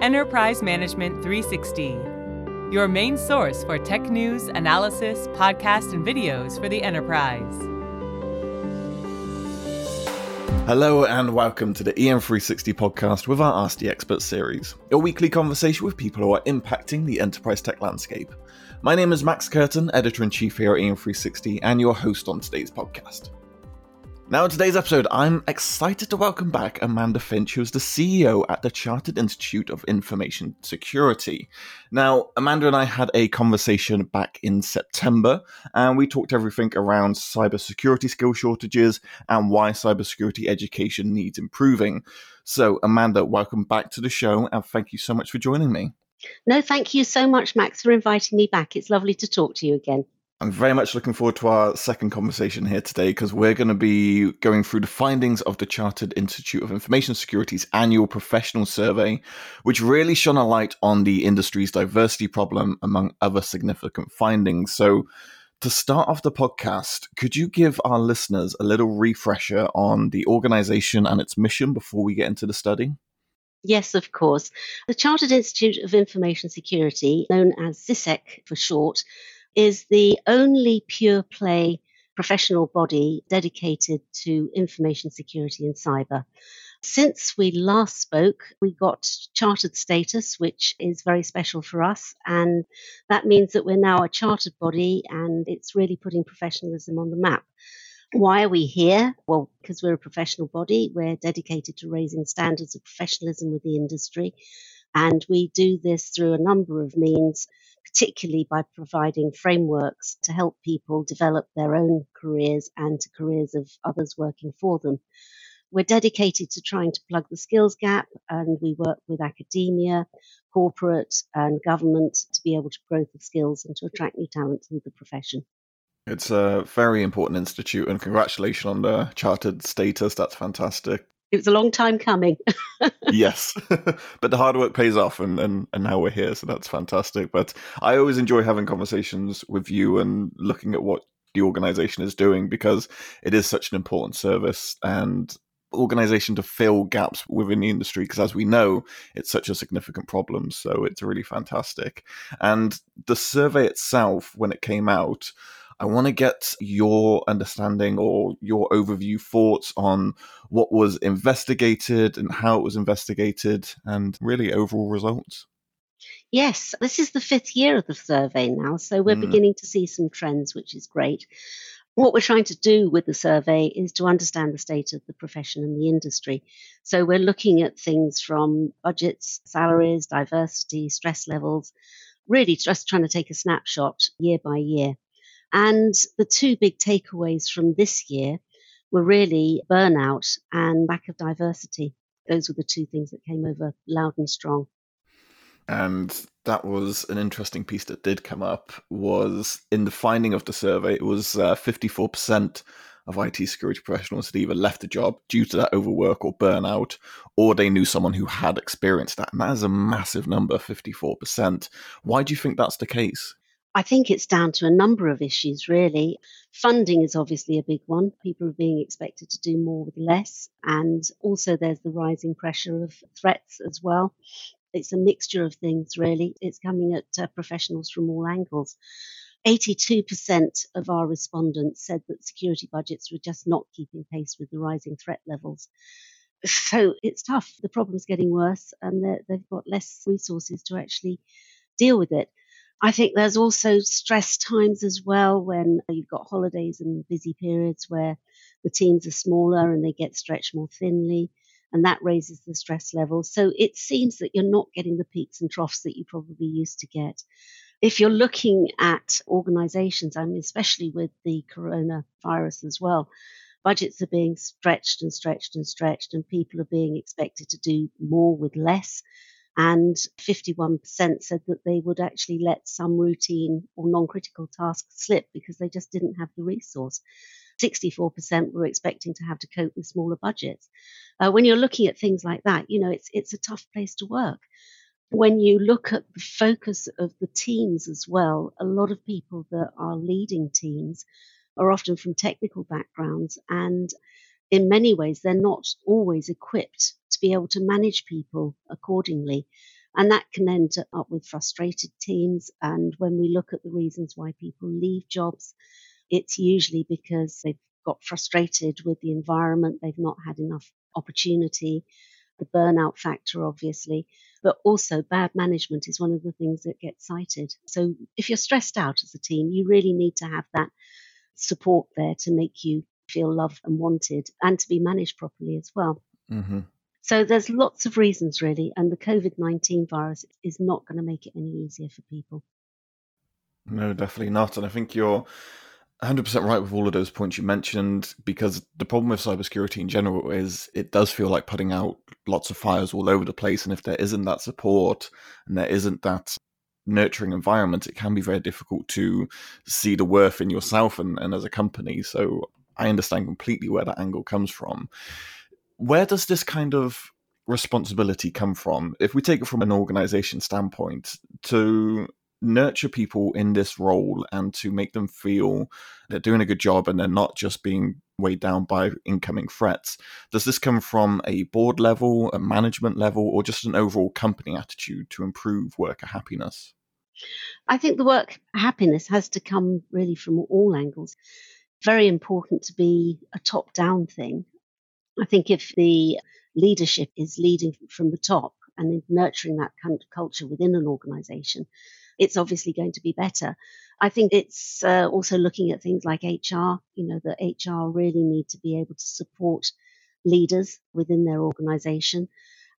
Enterprise Management 360, your main source for tech news, analysis, podcasts, and videos for the enterprise. Hello and welcome to the EM360 podcast with our Ask the Expert series, a weekly conversation with people who are impacting the enterprise tech landscape. My name is Max Curtin, editor in chief here at EM360, and your host on today's podcast. Now, in today's episode, I'm excited to welcome back Amanda Finch, who is the CEO at the Chartered Institute of Information Security. Now, Amanda and I had a conversation back in September, and we talked everything around cybersecurity skill shortages and why cybersecurity education needs improving. So, Amanda, welcome back to the show, and thank you so much for joining me. No, thank you so much, Max, for inviting me back. It's lovely to talk to you again. I'm very much looking forward to our second conversation here today because we're going to be going through the findings of the Chartered Institute of Information Security's annual professional survey, which really shone a light on the industry's diversity problem, among other significant findings. So, to start off the podcast, could you give our listeners a little refresher on the organization and its mission before we get into the study? Yes, of course. The Chartered Institute of Information Security, known as CIISec for short, is the only pure play professional body dedicated to information security and cyber. Since we last spoke, we got chartered status, which is very special for us. And that means that we're now a chartered body and it's really putting professionalism on the map. Why are we here? Well, because we're a professional body. We're dedicated to raising standards of professionalism with the industry. And we do this through a number of means particularly by providing frameworks to help people develop their own careers and to careers of others working for them. We're dedicated to trying to plug the skills gap, and we work with academia, corporate, and government to be able to grow the skills and to attract new talent to the profession. It's a very important institute, and congratulations on the chartered status. That's fantastic it was a long time coming. yes, but the hard work pays off, and, and and now we're here, so that's fantastic. But I always enjoy having conversations with you and looking at what the organization is doing because it is such an important service and organization to fill gaps within the industry because as we know it's such a significant problem so it's really fantastic and the survey itself when it came out I want to get your understanding or your overview thoughts on what was investigated and how it was investigated and really overall results. Yes, this is the fifth year of the survey now, so we're mm. beginning to see some trends, which is great. What we're trying to do with the survey is to understand the state of the profession and the industry. So we're looking at things from budgets, salaries, diversity, stress levels, really just trying to take a snapshot year by year. And the two big takeaways from this year were really burnout and lack of diversity. Those were the two things that came over loud and strong. And that was an interesting piece that did come up was in the finding of the survey, it was uh, 54% of IT security professionals had either left the job due to that overwork or burnout, or they knew someone who had experienced that. And that is a massive number, 54%. Why do you think that's the case? I think it's down to a number of issues, really. Funding is obviously a big one. People are being expected to do more with less. And also, there's the rising pressure of threats as well. It's a mixture of things, really. It's coming at uh, professionals from all angles. 82% of our respondents said that security budgets were just not keeping pace with the rising threat levels. So it's tough. The problem's getting worse, and they've got less resources to actually deal with it. I think there's also stress times as well when you've got holidays and busy periods where the teams are smaller and they get stretched more thinly, and that raises the stress level. So it seems that you're not getting the peaks and troughs that you probably used to get. If you're looking at organizations, I mean, especially with the coronavirus as well, budgets are being stretched and stretched and stretched, and people are being expected to do more with less and 51% said that they would actually let some routine or non critical tasks slip because they just didn't have the resource. 64% were expecting to have to cope with smaller budgets. Uh, when you're looking at things like that, you know, it's, it's a tough place to work. When you look at the focus of the teams as well, a lot of people that are leading teams are often from technical backgrounds and in many ways, they're not always equipped to be able to manage people accordingly. And that can end up with frustrated teams. And when we look at the reasons why people leave jobs, it's usually because they've got frustrated with the environment, they've not had enough opportunity, the burnout factor, obviously, but also bad management is one of the things that gets cited. So if you're stressed out as a team, you really need to have that support there to make you feel loved and wanted and to be managed properly as well. Mm-hmm. So there's lots of reasons really, and the COVID 19 virus is not going to make it any easier for people. No, definitely not. And I think you're 100% right with all of those points you mentioned because the problem with cybersecurity in general is it does feel like putting out lots of fires all over the place. And if there isn't that support and there isn't that nurturing environment, it can be very difficult to see the worth in yourself and, and as a company. So I understand completely where that angle comes from. Where does this kind of responsibility come from? If we take it from an organization standpoint, to nurture people in this role and to make them feel they're doing a good job and they're not just being weighed down by incoming threats. Does this come from a board level, a management level, or just an overall company attitude to improve worker happiness? I think the work happiness has to come really from all angles. Very important to be a top down thing. I think if the leadership is leading from the top and nurturing that culture within an organization, it's obviously going to be better. I think it's uh, also looking at things like HR, you know, that HR really need to be able to support leaders within their organization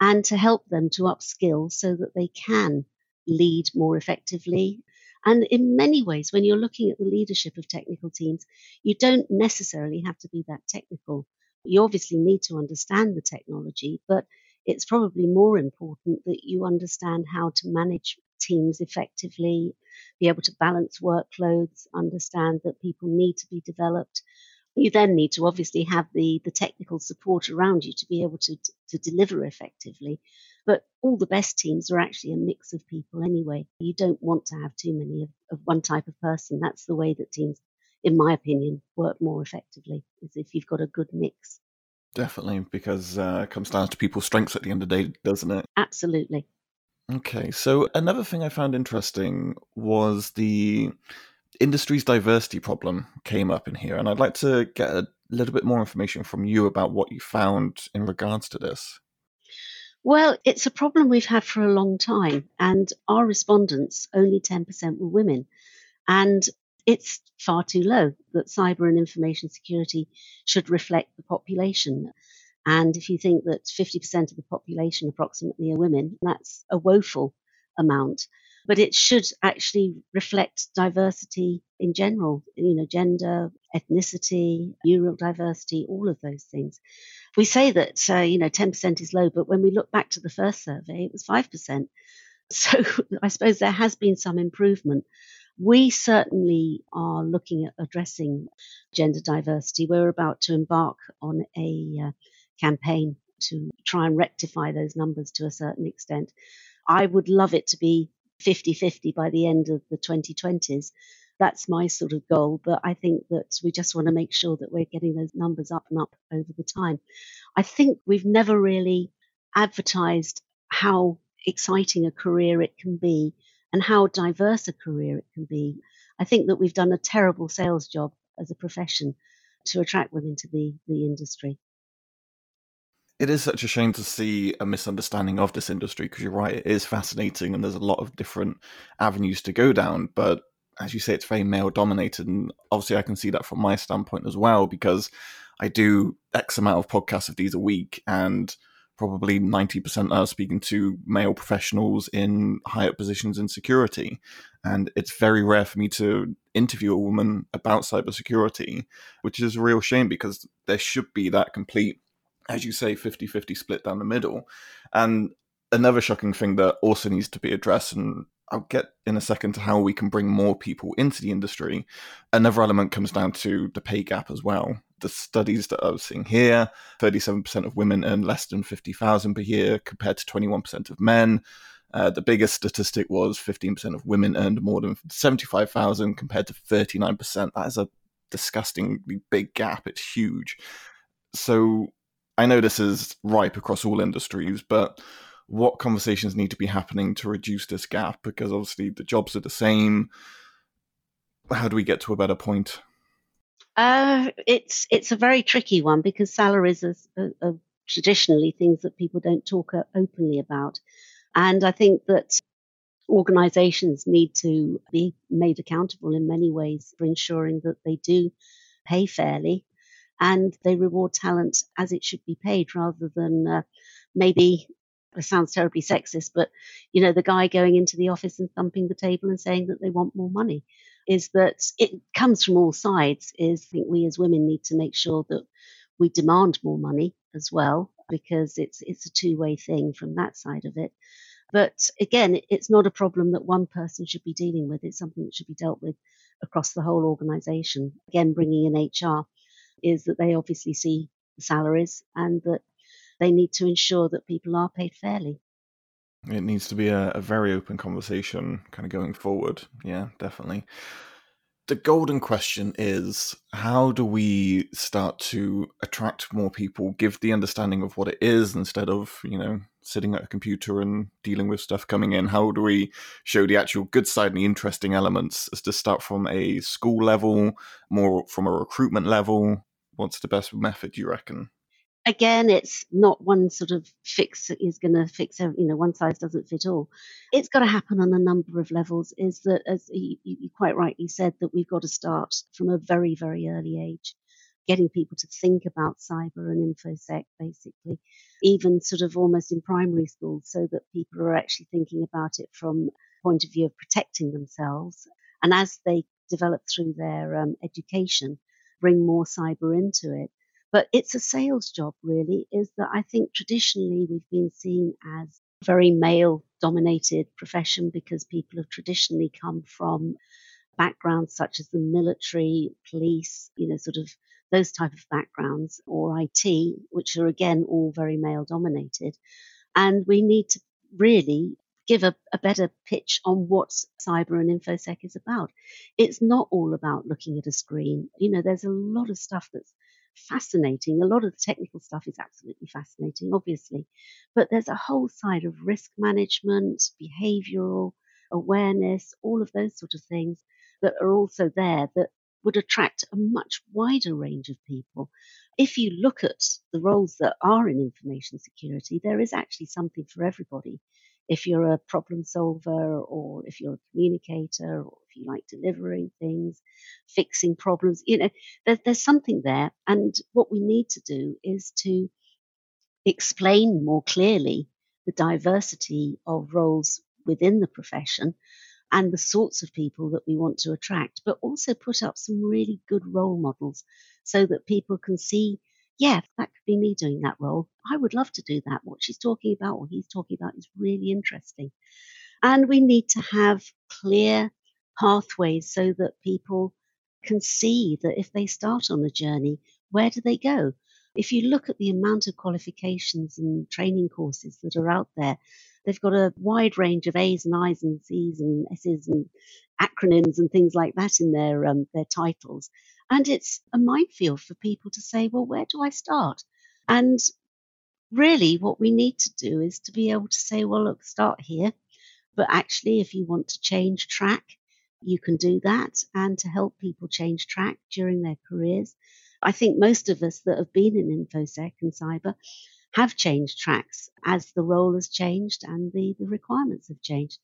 and to help them to upskill so that they can lead more effectively. And in many ways, when you're looking at the leadership of technical teams, you don't necessarily have to be that technical. You obviously need to understand the technology, but it's probably more important that you understand how to manage teams effectively, be able to balance workloads, understand that people need to be developed. You then need to obviously have the, the technical support around you to be able to, to deliver effectively. But all the best teams are actually a mix of people anyway. You don't want to have too many of, of one type of person. That's the way that teams, in my opinion, work more effectively, is if you've got a good mix. Definitely, because uh, it comes down to people's strengths at the end of the day, doesn't it? Absolutely. Okay, so another thing I found interesting was the industry's diversity problem came up in here, and I'd like to get a little bit more information from you about what you found in regards to this. Well, it's a problem we've had for a long time, and our respondents, only 10% were women. And it's far too low that cyber and information security should reflect the population. And if you think that 50% of the population approximately are women, that's a woeful amount. But it should actually reflect diversity in general, you know, gender, ethnicity, neurodiversity, all of those things. We say that, uh, you know, 10% is low, but when we look back to the first survey, it was 5%. So I suppose there has been some improvement. We certainly are looking at addressing gender diversity. We're about to embark on a uh, campaign to try and rectify those numbers to a certain extent. I would love it to be 50 50 by the end of the 2020s. That's my sort of goal, but I think that we just want to make sure that we're getting those numbers up and up over the time. I think we've never really advertised how exciting a career it can be and how diverse a career it can be. I think that we've done a terrible sales job as a profession to attract women to the, the industry. It is such a shame to see a misunderstanding of this industry because you're right, it is fascinating and there's a lot of different avenues to go down. But as you say, it's very male dominated. And obviously, I can see that from my standpoint as well because I do X amount of podcasts of these a week and probably 90% are speaking to male professionals in higher positions in security. And it's very rare for me to interview a woman about cybersecurity, which is a real shame because there should be that complete, as you say, 50 50 split down the middle. And another shocking thing that also needs to be addressed, and I'll get in a second to how we can bring more people into the industry. Another element comes down to the pay gap as well the studies that I was seeing here, 37% of women earn less than 50,000 per year compared to 21% of men. Uh, the biggest statistic was 15% of women earned more than 75,000 compared to 39%. That is a disgustingly big gap. It's huge. So I know this is ripe across all industries, but what conversations need to be happening to reduce this gap? Because obviously the jobs are the same. How do we get to a better point? Uh, it's it's a very tricky one because salaries are, are, are traditionally things that people don't talk openly about, and I think that organisations need to be made accountable in many ways for ensuring that they do pay fairly and they reward talent as it should be paid rather than uh, maybe it sounds terribly sexist, but you know, the guy going into the office and thumping the table and saying that they want more money is that it comes from all sides. Is I think we as women need to make sure that we demand more money as well because it's it's a two way thing from that side of it. But again, it's not a problem that one person should be dealing with. It's something that should be dealt with across the whole organisation. Again, bringing in HR is that they obviously see the salaries and that they need to ensure that people are paid fairly. It needs to be a, a very open conversation kind of going forward. Yeah, definitely the golden question is how do we start to attract more people give the understanding of what it is instead of you know sitting at a computer and dealing with stuff coming in how do we show the actual good side and the interesting elements as to start from a school level more from a recruitment level what's the best method you reckon again, it's not one sort of fix is going to fix, you know, one size doesn't fit all. It's got to happen on a number of levels. Is that, as you, quite rightly said, that we've got to start from a very, very early age, getting people to think about cyber and infosec, basically, even sort of almost in primary school so that people are actually thinking about it from point of view of protecting themselves. And as they develop through their um, education, bring more cyber into it but it's a sales job, really, is that I think traditionally we've been seen as a very male dominated profession because people have traditionally come from backgrounds such as the military, police, you know, sort of those type of backgrounds, or IT, which are again all very male dominated. And we need to really give a, a, better pitch on what cyber and infosec is about. It's not all about looking at a screen. You know, there's a lot of stuff that's fascinating. A lot of the technical stuff is absolutely fascinating, obviously, but there's a whole side of risk management, behavioral awareness, all of those sort of things that are also there that would attract a much wider range of people. If you look at the roles that are in information security, there is actually something for everybody if you're a problem solver or if you're a communicator or if you like delivering things, fixing problems, you know, there, there's something there. And what we need to do is to explain more clearly the diversity of roles within the profession and the sorts of people that we want to attract, but also put up some really good role models so that people can see yeah, that could be me doing that role. I would love to do that. What she's talking about or he's talking about is really interesting. And we need to have clear pathways so that people can see that if they start on a journey, where do they go? If you look at the amount of qualifications and training courses that are out there, they've got a wide range of A's and I's and C's and S's and acronyms and things like that in their um, their titles. And it's a minefield for people to say, well, where do I start? And really, what we need to do is to be able to say, well, look, start here. But actually, if you want to change track, you can do that. And to help people change track during their careers, I think most of us that have been in InfoSec and cyber have changed tracks as the role has changed and the, the requirements have changed.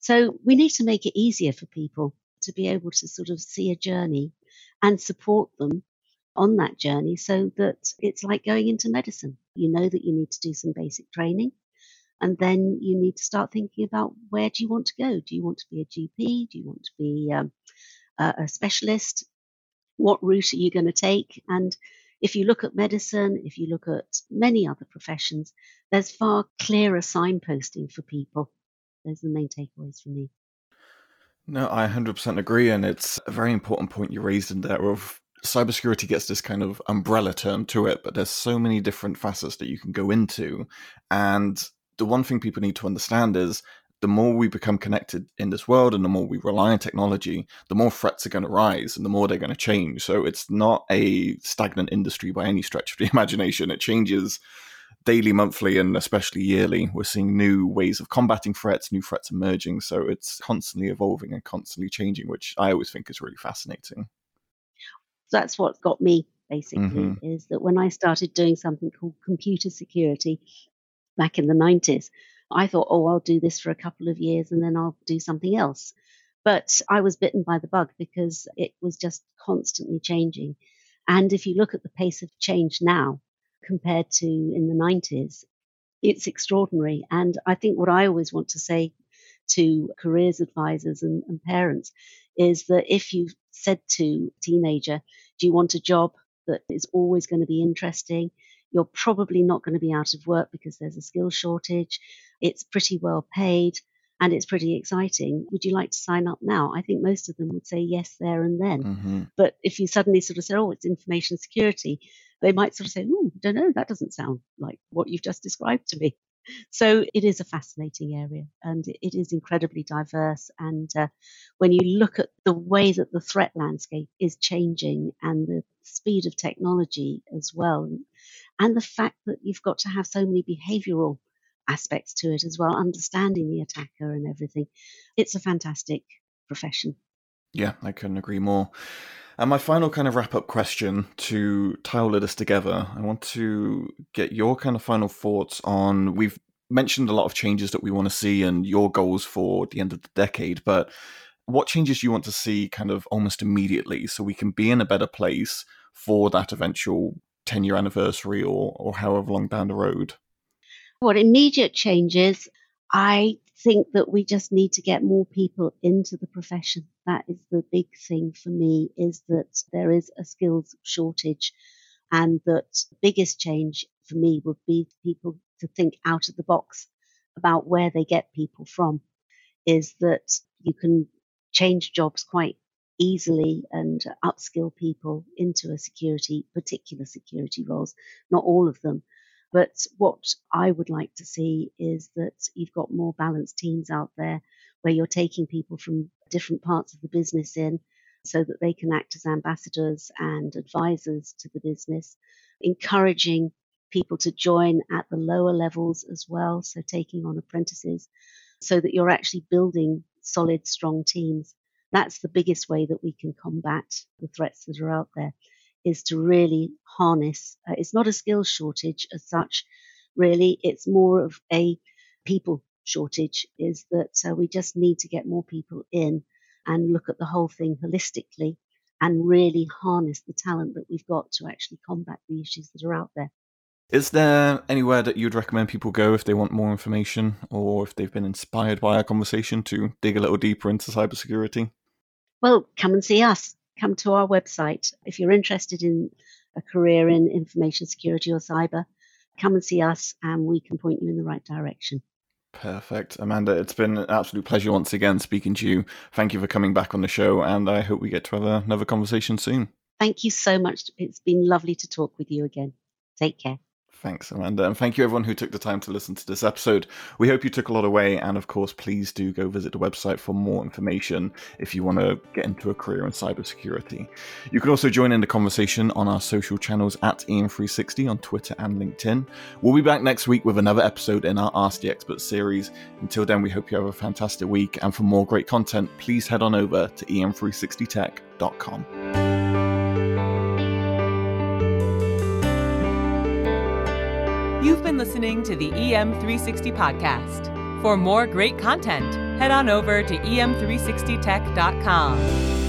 So we need to make it easier for people to be able to sort of see a journey and support them on that journey so that it's like going into medicine. You know that you need to do some basic training. And then you need to start thinking about where do you want to go? Do you want to be a GP? Do you want to be um, a, a specialist? What route are you going to take? And if you look at medicine, if you look at many other professions, there's far clearer signposting for people. Those are the main takeaways for me. No, I 100% agree. And it's a very important point you raised in there of cybersecurity gets this kind of umbrella term to it, but there's so many different facets that you can go into. And the one thing people need to understand is the more we become connected in this world and the more we rely on technology, the more threats are going to rise and the more they're going to change. So it's not a stagnant industry by any stretch of the imagination. It changes daily, monthly, and especially yearly, we're seeing new ways of combating threats, new threats emerging. So it's constantly evolving and constantly changing, which I always think is really fascinating. That's what got me basically mm-hmm. is that when I started doing something called computer security back in the 90s, I thought, oh, I'll do this for a couple of years and then I'll do something else. But I was bitten by the bug because it was just constantly changing. And if you look at the pace of change now compared to in the 90s, it's extraordinary. And I think what I always want to say to careers advisors and, and parents is that if you said to a teenager, Do you want a job that is always going to be interesting? You're probably not going to be out of work because there's a skill shortage. It's pretty well paid and it's pretty exciting. Would you like to sign up now? I think most of them would say yes there and then. Mm-hmm. But if you suddenly sort of say, oh, it's information security, they might sort of say, oh, I don't know, that doesn't sound like what you've just described to me. So it is a fascinating area and it is incredibly diverse. And uh, when you look at the way that the threat landscape is changing and the speed of technology as well, and the fact that you've got to have so many behavioral aspects to it as well, understanding the attacker and everything, it's a fantastic profession. Yeah, I couldn't agree more. And my final kind of wrap up question to tie all of this together, I want to get your kind of final thoughts on we've mentioned a lot of changes that we want to see and your goals for the end of the decade, but what changes do you want to see kind of almost immediately so we can be in a better place for that eventual 10 year anniversary or, or however long down the road? What immediate changes? I think that we just need to get more people into the profession. That is the big thing for me is that there is a skills shortage and that the biggest change for me would be people to think out of the box about where they get people from is that you can change jobs quite easily and upskill people into a security particular security roles not all of them but what I would like to see is that you've got more balanced teams out there where you're taking people from different parts of the business in so that they can act as ambassadors and advisors to the business, encouraging people to join at the lower levels as well, so taking on apprentices, so that you're actually building solid, strong teams. That's the biggest way that we can combat the threats that are out there is to really harness. Uh, it's not a skill shortage as such, really. It's more of a people shortage, is that uh, we just need to get more people in and look at the whole thing holistically and really harness the talent that we've got to actually combat the issues that are out there. Is there anywhere that you'd recommend people go if they want more information or if they've been inspired by our conversation to dig a little deeper into cybersecurity? Well, come and see us come to our website. If you're interested in a career in information security or cyber, come and see us and we can point you in the right direction. Perfect. Amanda, it's been an absolute pleasure once again speaking to you. Thank you for coming back on the show, and I hope we get to have another conversation soon. Thank you so much. It's been lovely to talk with you again. Take care. Thanks, Amanda. And thank you, everyone who took the time to listen to this episode. We hope you took a lot away. And of course, please do go visit the website for more information if you want to get into a career in cybersecurity. You can also join in the conversation on our social channels at EM360 on Twitter and LinkedIn. We'll be back next week with another episode in our Ask the Expert series. Until then, we hope you have a fantastic week. And for more great content, please head on over to em360tech.com. You've been listening to the EM360 podcast. For more great content, head on over to em360tech.com.